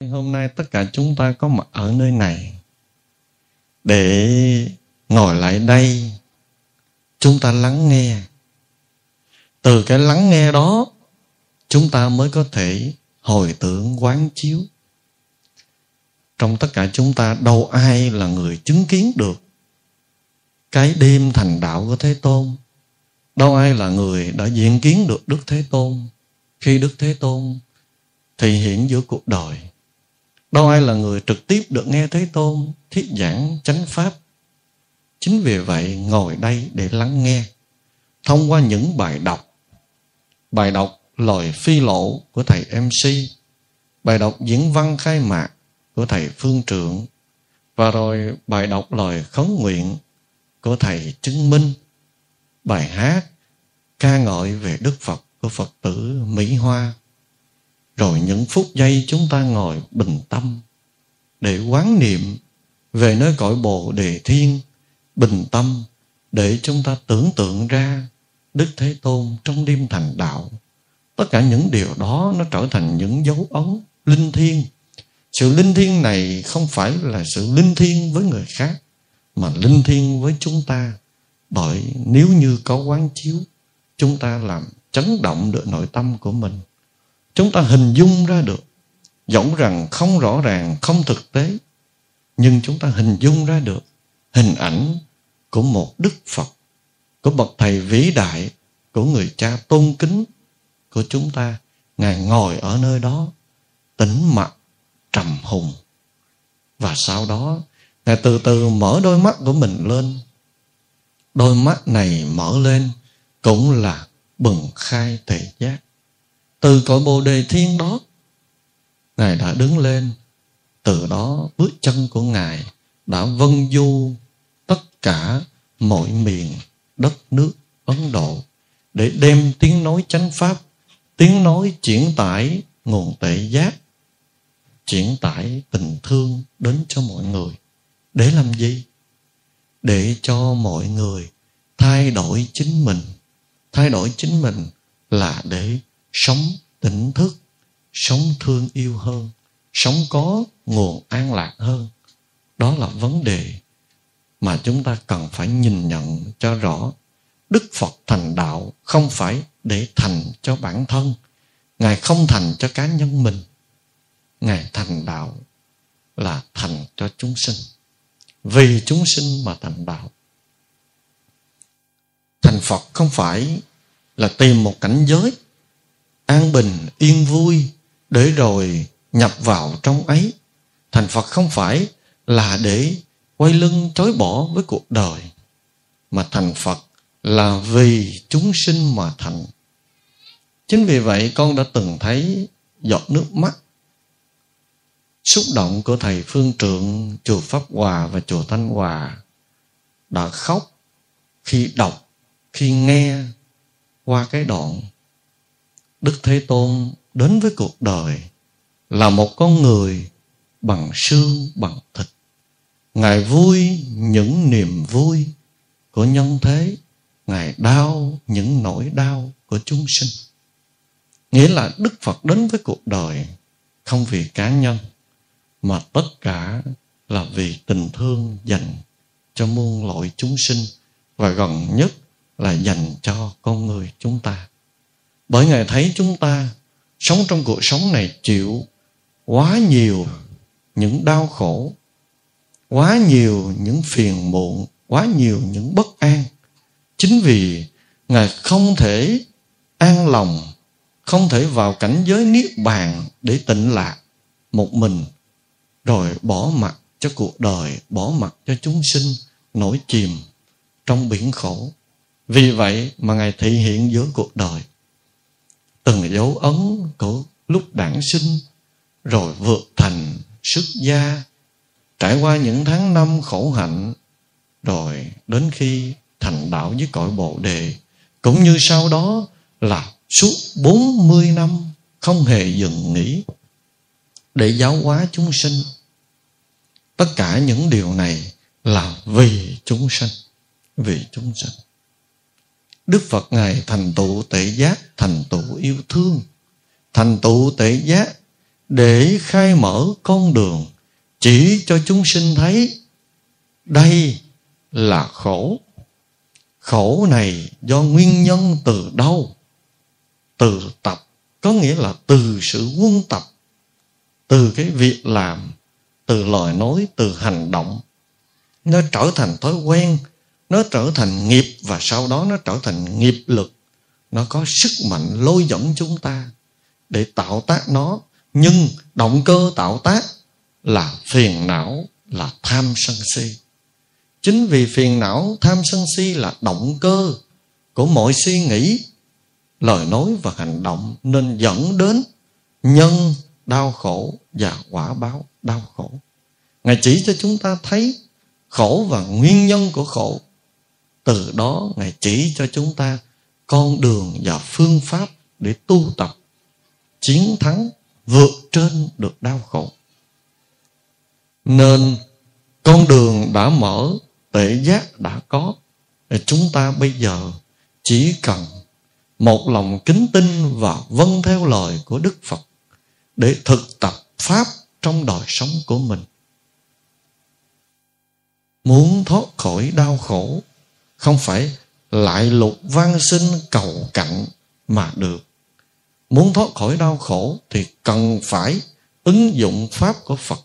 Hôm nay tất cả chúng ta có mặt ở nơi này để ngồi lại đây chúng ta lắng nghe. Từ cái lắng nghe đó, chúng ta mới có thể hồi tưởng quán chiếu. Trong tất cả chúng ta, đâu ai là người chứng kiến được cái đêm thành đạo của Thế Tôn. Đâu ai là người đã diện kiến được Đức Thế Tôn khi Đức Thế Tôn thì hiện giữa cuộc đời đâu ai là người trực tiếp được nghe Thế Tôn thuyết giảng chánh pháp. Chính vì vậy ngồi đây để lắng nghe thông qua những bài đọc. Bài đọc lời phi lộ của thầy MC, bài đọc diễn văn khai mạc của thầy Phương Trượng và rồi bài đọc lời khấn nguyện của thầy Chứng Minh, bài hát ca ngợi về Đức Phật của Phật tử Mỹ Hoa rồi những phút giây chúng ta ngồi bình tâm để quán niệm về nơi cõi bồ đề thiên bình tâm để chúng ta tưởng tượng ra Đức Thế Tôn trong đêm thành đạo. Tất cả những điều đó nó trở thành những dấu ấn linh thiêng. Sự linh thiêng này không phải là sự linh thiêng với người khác, mà linh thiêng với chúng ta. Bởi nếu như có quán chiếu, chúng ta làm chấn động được nội tâm của mình chúng ta hình dung ra được dẫu rằng không rõ ràng, không thực tế, nhưng chúng ta hình dung ra được hình ảnh của một đức phật, của bậc thầy vĩ đại, của người cha tôn kính của chúng ta. Ngài ngồi ở nơi đó, tĩnh mặt, trầm hùng. Và sau đó, ngài từ từ mở đôi mắt của mình lên. Đôi mắt này mở lên cũng là bừng khai thể giác từ cội bồ đề thiên đó, ngài đã đứng lên. Từ đó, bước chân của ngài đã vân du tất cả mọi miền đất nước ấn độ để đem tiếng nói chánh pháp, tiếng nói chuyển tải nguồn tệ giác, chuyển tải tình thương đến cho mọi người. Để làm gì? Để cho mọi người thay đổi chính mình. Thay đổi chính mình là để sống tỉnh thức, sống thương yêu hơn, sống có nguồn an lạc hơn. Đó là vấn đề mà chúng ta cần phải nhìn nhận cho rõ. Đức phật thành đạo không phải để thành cho bản thân, ngài không thành cho cá nhân mình. Ngài thành đạo là thành cho chúng sinh. Vì chúng sinh mà thành đạo. Thành phật không phải là tìm một cảnh giới an bình, yên vui để rồi nhập vào trong ấy. Thành phật không phải là để quay lưng chối bỏ với cuộc đời, mà thành phật là vì chúng sinh mà thành. Chính vì vậy, con đã từng thấy giọt nước mắt, xúc động của thầy phương trượng, chùa pháp hòa và chùa thanh hòa đã khóc khi đọc, khi nghe qua cái đoạn Đức Thế Tôn đến với cuộc đời là một con người bằng xương bằng thịt. Ngài vui những niềm vui của nhân thế, Ngài đau những nỗi đau của chúng sinh. Nghĩa là Đức Phật đến với cuộc đời không vì cá nhân mà tất cả là vì tình thương dành cho muôn loại chúng sinh và gần nhất là dành cho con người chúng ta. Bởi Ngài thấy chúng ta sống trong cuộc sống này chịu quá nhiều những đau khổ, quá nhiều những phiền muộn, quá nhiều những bất an. Chính vì Ngài không thể an lòng, không thể vào cảnh giới niết bàn để tịnh lạc một mình, rồi bỏ mặt cho cuộc đời, bỏ mặt cho chúng sinh nổi chìm trong biển khổ. Vì vậy mà Ngài thị hiện giữa cuộc đời từng dấu ấn của lúc đản sinh rồi vượt thành xuất gia. Trải qua những tháng năm khổ hạnh, rồi đến khi thành đạo với cõi bồ đề, cũng như sau đó là suốt 40 năm không hề dừng nghỉ để giáo hóa chúng sinh. Tất cả những điều này là vì chúng sinh vì chúng sinh Đức Phật Ngài thành tựu tệ giác, thành tựu yêu thương, thành tựu tệ giác để khai mở con đường chỉ cho chúng sinh thấy đây là khổ. Khổ này do nguyên nhân từ đâu? Từ tập có nghĩa là từ sự quân tập từ cái việc làm từ lời nói từ hành động. Nó trở thành thói quen nó trở thành nghiệp và sau đó nó trở thành nghiệp lực. Nó có sức mạnh lôi dẫn chúng ta để tạo tác nó. Nhưng động cơ tạo tác là phiền não, là tham sân si. Chính vì phiền não, tham sân si là động cơ của mọi suy nghĩ, lời nói và hành động nên dẫn đến nhân đau khổ và quả báo đau khổ. Ngài chỉ cho chúng ta thấy khổ và nguyên nhân của khổ từ đó ngài chỉ cho chúng ta con đường và phương pháp để tu tập, chiến thắng, vượt trên được đau khổ nên con đường đã mở, tệ giác đã có chúng ta bây giờ chỉ cần một lòng kính tin và vâng theo lời của Đức Phật để thực tập Pháp trong đời sống của mình. Muốn thoát khỏi đau khổ không phải lại lục văn sinh cầu cạnh mà được. Muốn thoát khỏi đau khổ thì cần phải ứng dụng Pháp của Phật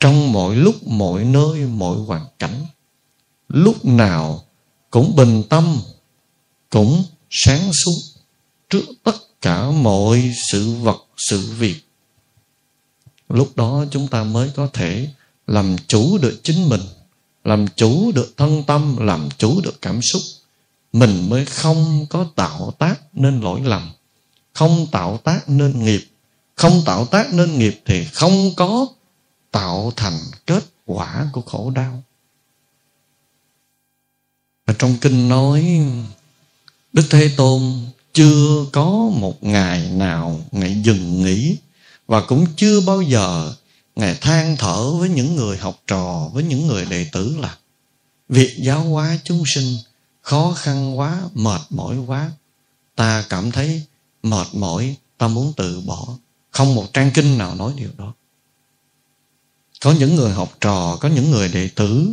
trong mọi lúc, mọi nơi, mọi hoàn cảnh. Lúc nào cũng bình tâm, cũng sáng suốt trước tất cả mọi sự vật, sự việc. Lúc đó chúng ta mới có thể làm chủ được chính mình, làm chủ được thân tâm, làm chủ được cảm xúc. Mình mới không có tạo tác nên lỗi lầm, không tạo tác nên nghiệp. Không tạo tác nên nghiệp thì không có tạo thành kết quả của khổ đau. Và trong kinh nói Đức Thế Tôn chưa có một ngày nào ngày dừng nghỉ Và cũng chưa bao giờ Ngài than thở với những người học trò Với những người đệ tử là Việc giáo hóa chúng sinh Khó khăn quá, mệt mỏi quá. Ta cảm thấy mệt mỏi Ta muốn từ bỏ. Không một trang kinh nào nói điều đó. Có những người học trò Có những người đệ tử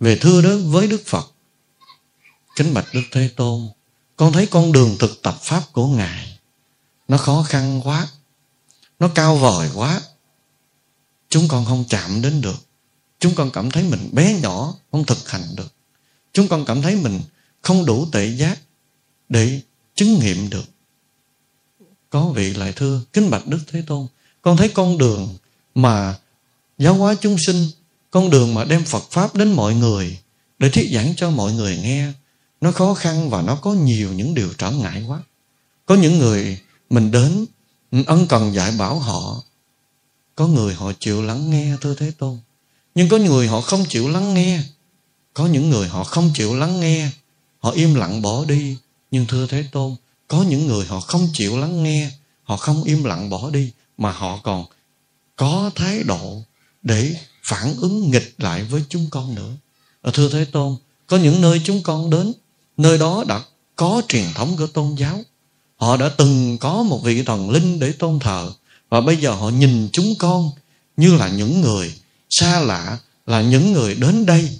Về thưa đó với Đức Phật. Kính bạch Đức Thế Tôn con thấy con đường thực tập pháp của ngài nó khó khăn quá nó cao vời quá chúng con không chạm đến được. Chúng con cảm thấy mình bé nhỏ, không thực hành được. Chúng con cảm thấy mình không đủ tệ giác để chứng nghiệm được. Có vị lại thưa, kính bạch đức thế tôn, con thấy con đường mà giáo hóa chúng sinh, con đường mà đem phật pháp đến mọi người để thuyết giảng cho mọi người nghe, nó khó khăn và nó có nhiều những điều trở ngại quá. Có những người mình đến, ân cần dạy bảo họ có người họ chịu lắng nghe, thưa thế tôn. Nhưng có người họ không chịu lắng nghe. Có những người họ không chịu lắng nghe. Họ im lặng bỏ đi. Nhưng thưa thế tôn, có những người họ không chịu lắng nghe. Họ không im lặng bỏ đi, mà họ còn có thái độ để phản ứng nghịch lại với chúng con nữa. Ờ, thưa thế tôn, có những nơi chúng con đến, Nơi đó đã có truyền thống của tôn giáo. Họ đã từng có một vị thần linh để tôn thờ. Và bây giờ họ nhìn chúng con như là những người xa lạ, là những người đến đây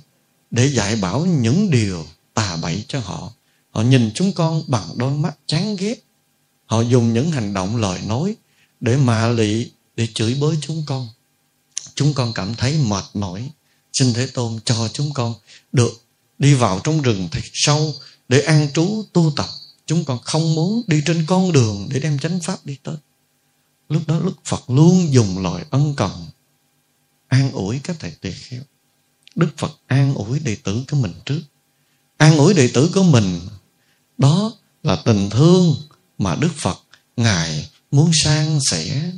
để dạy bảo những điều tà bậy cho họ. Họ nhìn chúng con bằng đôi mắt chán ghét. Họ dùng những hành động lời nói để mạ lị, để chửi bới chúng con. Chúng con cảm thấy mệt mỏi. Xin Thế Tôn cho chúng con được đi vào trong rừng thật sâu để an trú tu tập chúng con không muốn đi trên con đường để đem chánh pháp đi tới lúc đó đức phật luôn dùng lời ân cần, an ủi các thầy tỳ kheo. Đức phật an ủi đệ tử của mình trước. An ủi đệ tử của mình, đó là tình thương mà đức phật ngài muốn san sẻ.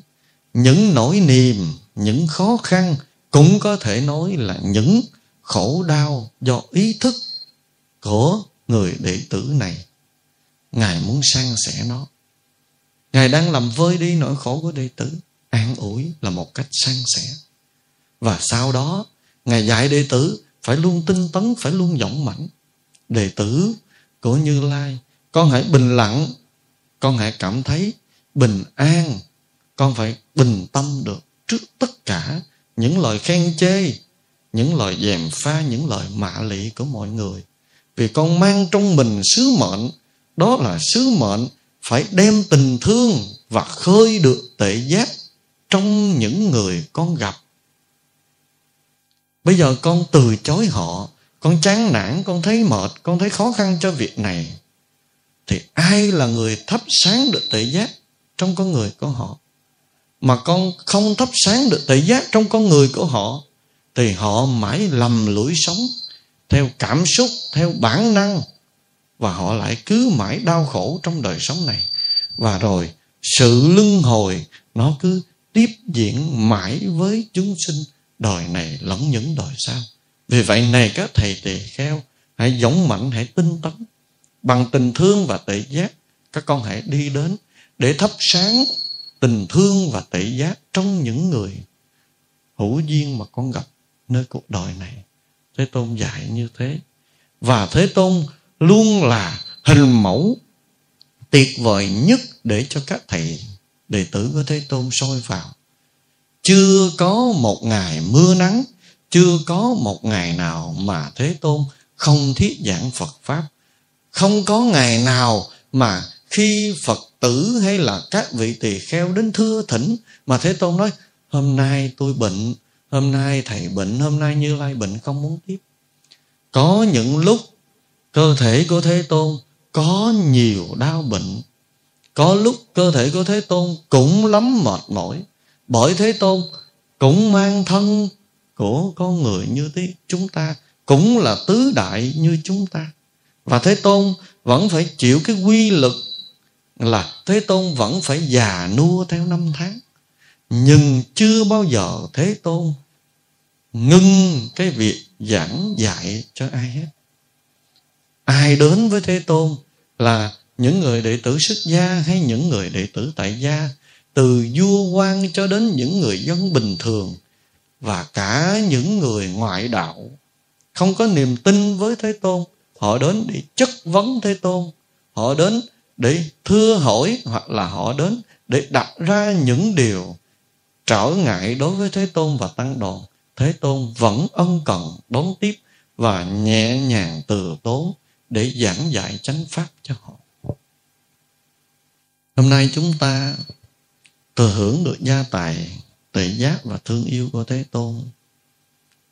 Những nỗi niềm, những khó khăn cũng có thể nói là những khổ đau do ý thức của người đệ tử này. Ngài muốn san sẻ nó ngài đang làm vơi đi nỗi khổ của đệ tử. An ủi là một cách san sẻ. Và sau đó, ngài dạy đệ tử phải luôn tinh tấn, phải luôn dũng mãnh đệ tử của như lai, con hãy bình lặng. Con hãy cảm thấy bình an. Con phải bình tâm được trước tất cả những lời khen chê, những lời dèm pha, những lời mạ lị của mọi người. Vì con mang trong mình sứ mệnh, đó là sứ mệnh phải đem tình thương và khơi được tệ giác trong những người con gặp. Bây giờ con từ chối họ, con chán nản, con thấy mệt, con thấy khó khăn cho việc này, thì ai là người thắp sáng được tệ giác trong con người của họ? Mà con không thắp sáng được tệ giác trong con người của họ, thì họ mãi lầm lũi sống theo cảm xúc, theo bản năng và họ lại cứ mãi đau khổ trong đời sống này. Và rồi, sự luân hồi, nó cứ tiếp diễn mãi với chúng sinh đời này lẫn những đời sau. Vì vậy này các thầy tỳ kheo, hãy dũng mạnh, hãy tinh tấn. Bằng tình thương và tự giác, các con hãy đi đến để thắp sáng tình thương và tự giác trong những người hữu duyên mà con gặp nơi cuộc đời này. Thế tôn dạy như thế. Và thế tôn luôn là hình mẫu tuyệt vời nhất để cho các thầy đệ tử của thế tôn soi vào. Chưa có một ngày mưa nắng, chưa có một ngày nào mà thế tôn không thiết giảng phật pháp. Không có ngày nào mà khi phật tử hay là các vị tỳ kheo đến thưa thỉnh mà thế tôn nói, hôm nay tôi bệnh, hôm nay thầy bệnh, hôm nay như lai bệnh, không muốn tiếp. Có những lúc cơ thể của thế tôn có nhiều đau bệnh. Có lúc cơ thể của thế tôn cũng lắm mệt mỏi. Bởi thế tôn cũng mang thân của con người như thế chúng ta, cũng là tứ đại như chúng ta. Và thế tôn vẫn phải chịu cái quy lực là thế tôn vẫn phải già nua theo năm tháng. Nhưng chưa bao giờ thế tôn ngưng cái việc giảng dạy cho ai hết ai đến với thế tôn là những người đệ tử xuất gia hay những người đệ tử tại gia, từ vua quan cho đến những người dân bình thường và cả những người ngoại đạo. Không có niềm tin với thế tôn, họ đến để chất vấn thế tôn, họ đến để thưa hỏi hoặc là họ đến để đặt ra những điều trở ngại đối với thế tôn và tăng đoàn. Thế tôn vẫn ân cần đón tiếp và nhẹ nhàng từ tốn để giảng dạy chánh pháp cho họ. Hôm nay chúng ta thừa hưởng được gia tài, tuệ giác và thương yêu của thế tôn.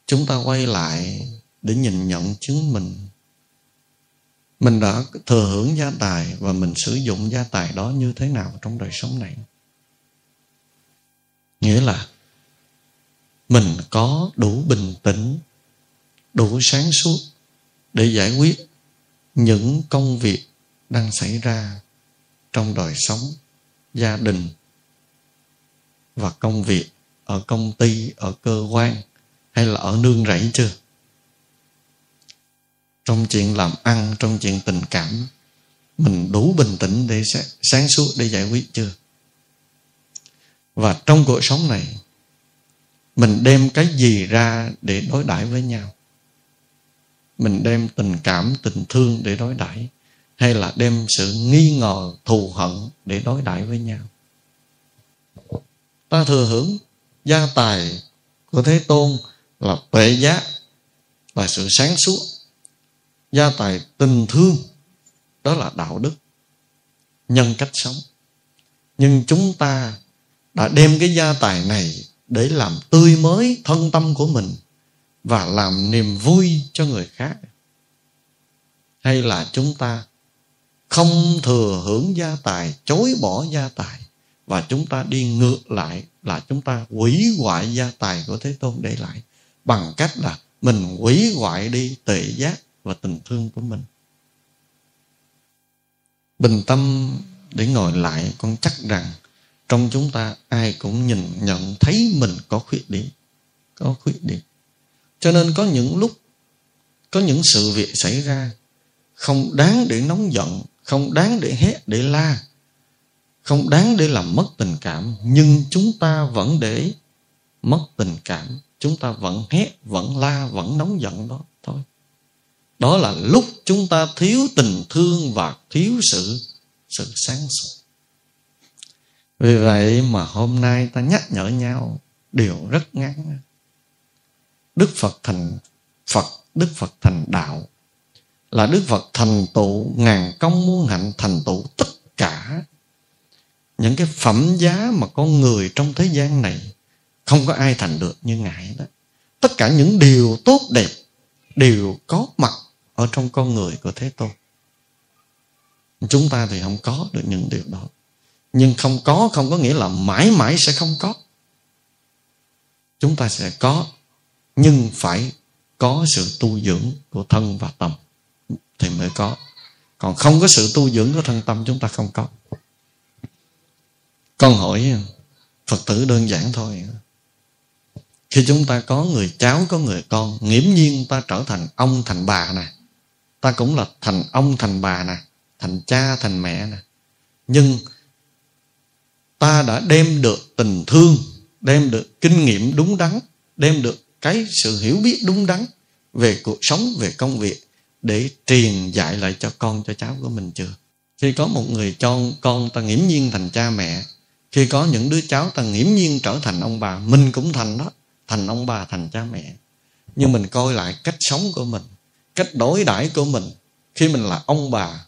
Chúng ta quay lại để nhìn nhận chứng mình mình đã thừa hưởng gia tài và mình sử dụng gia tài đó như thế nào trong đời sống này? Nghĩa là mình có đủ bình tĩnh, đủ sáng suốt để giải quyết những công việc đang xảy ra trong đời sống, gia đình và công việc ở công ty, ở cơ quan hay là ở nương rẫy chưa? Trong chuyện làm ăn, trong chuyện tình cảm, mình đủ bình tĩnh để sáng suốt để giải quyết chưa? Và trong cuộc sống này, mình đem cái gì ra để đối đãi với nhau? Mình đem tình cảm, tình thương để đối đãi, hay là đem sự nghi ngờ, thù hận để đối đãi với nhau? Ta thừa hưởng gia tài của thế tôn là tuệ giác và sự sáng suốt. Gia tài tình thương, đó là đạo đức, nhân cách sống. Nhưng chúng ta đã đem cái gia tài này để làm tươi mới thân tâm của mình và làm niềm vui cho người khác. Hay là chúng ta không thừa hưởng gia tài, chối bỏ gia tài, và chúng ta đi ngược lại là chúng ta hủy hoại gia tài của thế tôn để lại, bằng cách là mình hủy hoại đi tệ giác và tình thương của mình. Bình tâm để ngồi lại, con chắc rằng trong chúng ta ai cũng nhìn, nhận, thấy mình có khuyết điểm, có khuyết điểm cho nên có những lúc, có những sự việc xảy ra, không đáng để nóng giận, không đáng để hét, để la, không đáng để làm mất tình cảm, nhưng chúng ta vẫn để mất tình cảm, chúng ta vẫn hét, vẫn la, vẫn nóng giận đó thôi. Đó là lúc chúng ta thiếu tình thương và thiếu sự sự sáng suốt. Vì vậy mà hôm nay ta nhắc nhở nhau điều rất ngắn đức phật thành phật, đức phật thành đạo. Là đức phật thành tựu, ngàn công muôn hạnh thành tựu tất cả. Những cái phẩm giá mà con người trong thế gian này không có ai thành được như ngài đó. Tất cả những điều tốt đẹp đều có mặt ở trong con người của thế tôn. Chúng ta thì không có được những điều đó. Nhưng không có không có nghĩa là mãi mãi sẽ không có. Chúng ta sẽ có nhưng phải có sự tu dưỡng của thân và tâm thì mới có. Còn không có sự tu dưỡng của thân tâm chúng ta không có. Con hỏi phật tử đơn giản thôi. Khi chúng ta có người cháu, có người con, nghiễm nhiên ta trở thành ông, thành bà nè. Ta cũng là thành ông, thành bà nè, thành cha, thành mẹ nè. Nhưng ta đã đem được tình thương, đem được kinh nghiệm đúng đắn, đem được cái sự hiểu biết đúng đắn về cuộc sống, về công việc để truyền dạy lại cho con, cho cháu của mình chưa? Khi có một người cho con ta nghiễm nhiên thành cha mẹ, khi có những đứa cháu ta nghiễm nhiên trở thành ông bà, mình cũng thành đó, thành ông bà, thành cha mẹ. Nhưng mình coi lại cách sống của mình, cách đối đãi của mình. Khi mình là ông bà,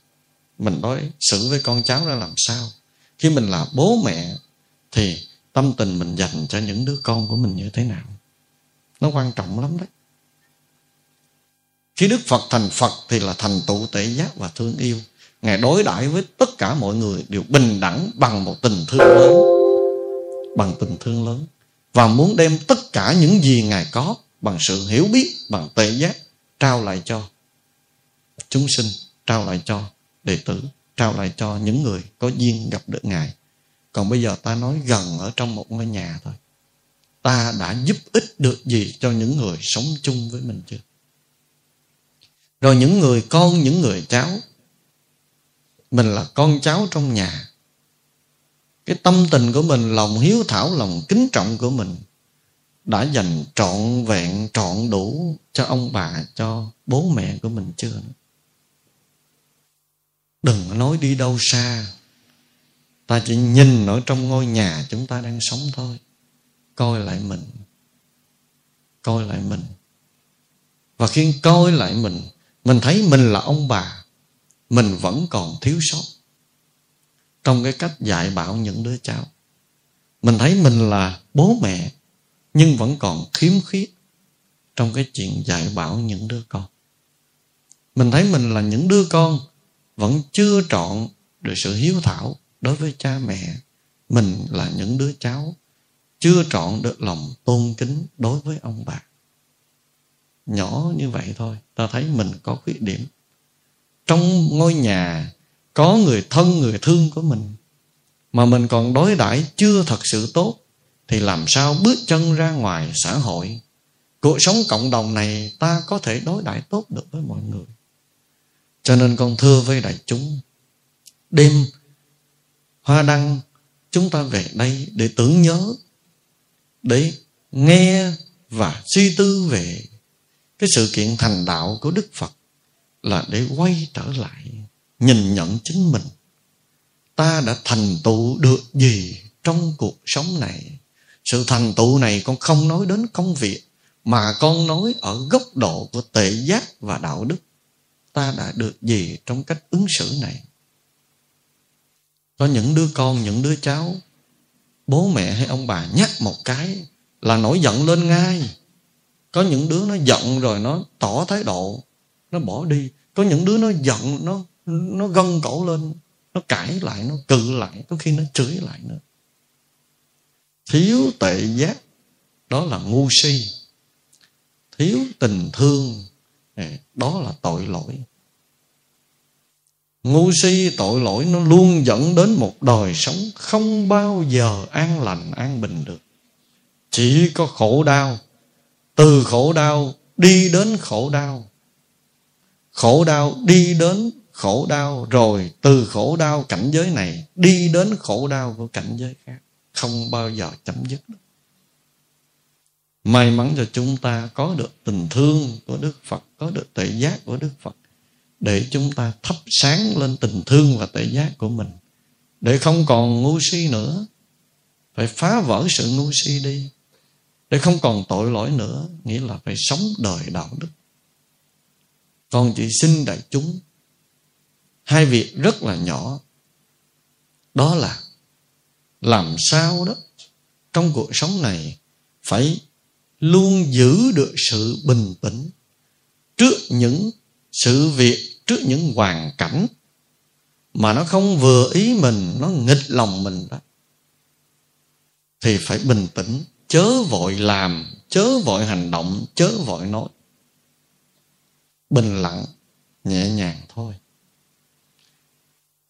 mình đối xử với con cháu ra làm sao? Khi mình là bố mẹ, thì tâm tình mình dành cho những đứa con của mình như thế nào? Nó quan trọng lắm đấy. Khi đức phật thành phật thì là thành tựu tệ giác và thương yêu. Ngài đối đãi với tất cả mọi người đều bình đẳng bằng một tình thương lớn. Bằng tình thương lớn. Và muốn đem tất cả những gì ngài có bằng sự hiểu biết, bằng tệ giác, trao lại cho chúng sinh, trao lại cho đệ tử, trao lại cho những người có duyên gặp được ngài. Còn bây giờ ta nói gần ở trong một ngôi nhà thôi ta đã giúp ích được gì cho những người sống chung với mình chưa? Rồi những người con, những người cháu, mình là con cháu trong nhà, cái tâm tình của mình, lòng hiếu thảo, lòng kính trọng của mình đã dành trọn vẹn, trọn đủ cho ông bà, cho bố mẹ của mình chưa? Đừng nói đi đâu xa. Ta chỉ nhìn ở trong ngôi nhà chúng ta đang sống thôi coi lại mình. Coi lại mình. Và khi coi lại mình mình thấy mình là ông bà, mình vẫn còn thiếu sót. Trong cái cách dạy bảo những đứa cháu, mình thấy mình là bố mẹ, nhưng vẫn còn khiếm khuyết trong cái chuyện dạy bảo những đứa con. Mình thấy mình là những đứa con vẫn chưa trọn được sự hiếu thảo đối với cha mẹ. Mình là những đứa cháu chưa trọn được lòng tôn kính đối với ông bà. Nhỏ như vậy thôi, ta thấy mình có khuyết điểm. Trong ngôi nhà, có người thân, người thương của mình. Mà mình còn đối đãi chưa thật sự tốt, thì làm sao bước chân ra ngoài xã hội? Cuộc sống cộng đồng này ta có thể đối đãi tốt được với mọi người. Cho nên con thưa với đại chúng, đêm hoa đăng, chúng ta về đây để tưởng nhớ để nghe và suy tư về cái sự kiện thành đạo của Đức Phật là để quay trở lại, nhìn nhận chính mình. Ta đã thành tựu được gì trong cuộc sống này? Sự thành tựu này con không nói đến công việc, mà con nói ở góc độ của tệ giác và đạo đức. Ta đã được gì trong cách ứng xử này? Có những đứa con, những đứa cháu bố mẹ hay ông bà nhắc một cái là nổi giận lên ngay. Có những đứa nó giận rồi nó tỏ thái độ, nó bỏ đi. Có những đứa nó giận, nó nó gân cổ lên, nó cãi lại, nó cự lại, có khi nó chửi lại nữa. Thiếu tệ giác, đó là ngu si. Thiếu tình thương à, đó là tội lỗi ngu si tội lỗi nó luôn dẫn đến một đời sống không bao giờ an lành, an bình được. Chỉ có khổ đau, từ khổ đau đi đến khổ đau. Khổ đau đi đến khổ đau, rồi từ khổ đau cảnh giới này đi đến khổ đau của cảnh giới khác, không bao giờ chấm dứt được. May mắn cho chúng ta có được tình thương của đức phật, có được tuệ giác của đức phật để chúng ta thắp sáng lên tình thương và tệ giác của mình. Để không còn ngu si nữa. Phải phá vỡ sự ngu si đi. Để không còn tội lỗi nữa, nghĩa là phải sống đời đạo đức. Còn chỉ xin đại chúng, hai việc rất là nhỏ. Đó là làm sao đó, trong cuộc sống này phải luôn giữ được sự bình tĩnh trước những sự việc trước những hoàn cảnh mà nó không vừa ý mình, nó nghịch lòng mình đó, thì phải bình tĩnh, chớ vội làm, chớ vội hành động, chớ vội nói. Bình lặng, nhẹ nhàng thôi.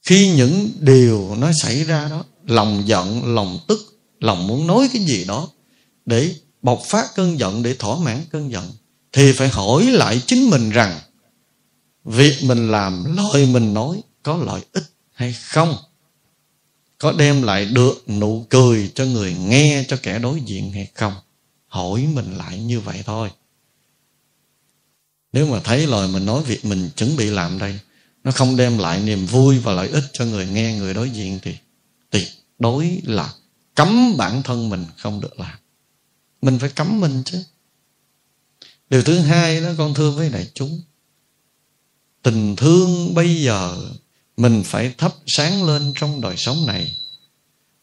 Khi những điều nó xảy ra đó, lòng giận, lòng tức, lòng muốn nói cái gì đó để bộc phát cơn giận, để thỏa mãn cơn giận, thì phải hỏi lại chính mình rằng việc mình làm, lời mình nói có lợi ích hay không? Có đem lại được nụ cười cho người nghe cho kẻ đối diện hay không? Hỏi mình lại như vậy thôi. Nếu mà thấy lời mình nói việc mình chuẩn bị làm đây, nó không đem lại niềm vui và lợi ích cho người nghe, người đối diện thì tuyệt đối là cấm bản thân mình không được làm. Mình phải cấm mình chứ. Điều thứ hai đó, con thưa với đại chúng tình thương bây giờ mình phải thắp sáng lên trong đời sống này.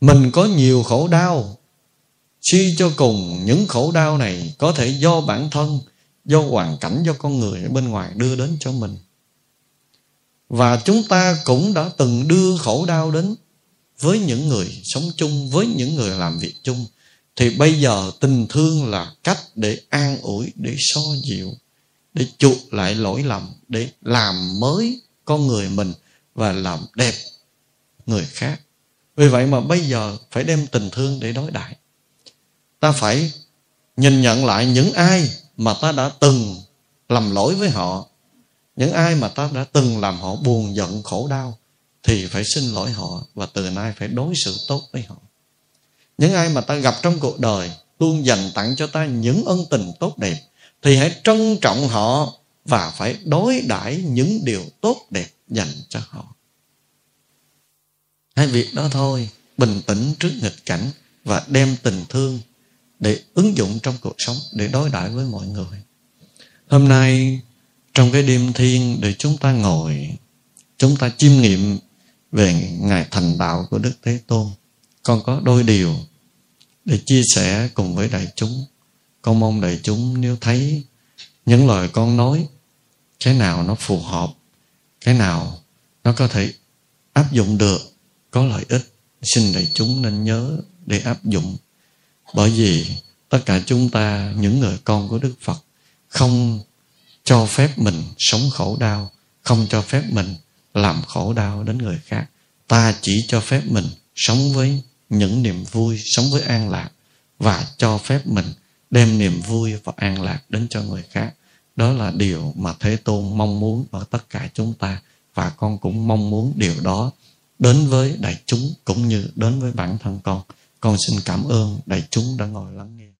Mình có nhiều khổ đau. Suy cho cùng, những khổ đau này có thể do bản thân, do hoàn cảnh, do con người ở bên ngoài đưa đến cho mình. Và chúng ta cũng đã từng đưa khổ đau đến với những người sống chung, với những người làm việc chung. Thì bây giờ tình thương là cách để an ủi, để so dịu để chuộc lại lỗi lầm, để làm mới con người mình và làm đẹp người khác. Vì vậy mà bây giờ phải đem tình thương để đối đãi. Ta phải nhìn nhận lại những ai mà ta đã từng lầm lỗi với họ. Những ai mà ta đã từng làm họ buồn giận, khổ đau, thì phải xin lỗi họ và từ nay phải đối xử tốt với họ. Những ai mà ta gặp trong cuộc đời luôn dành tặng cho ta những ân tình tốt đẹp thì hãy trân trọng họ và phải đối đãi những điều tốt đẹp dành cho họ. Hai việc đó thôi, bình tĩnh trước nghịch cảnh và đem tình thương để ứng dụng trong cuộc sống để đối đãi với mọi người. Hôm nay, trong cái đêm thiên để chúng ta ngồi, chúng ta chiêm nghiệm về ngày thành đạo của đức thế tôn, con có đôi điều để chia sẻ cùng với đại chúng con mong đại chúng nếu thấy những lời con nói, cái nào nó phù hợp, cái nào nó có thể áp dụng được, có lợi ích, xin đại chúng nên nhớ để áp dụng. Bởi vì tất cả chúng ta, những người con của đức phật, không cho phép mình sống khổ đau, không cho phép mình làm khổ đau đến người khác. Ta chỉ cho phép mình sống với những niềm vui, sống với an lạc và cho phép mình đem niềm vui và an lạc đến cho người khác. Đó là điều mà thế tôn mong muốn ở tất cả chúng ta, và con cũng mong muốn điều đó đến với đại chúng cũng như đến với bản thân con. Con xin cảm ơn đại chúng đã ngồi lắng nghe.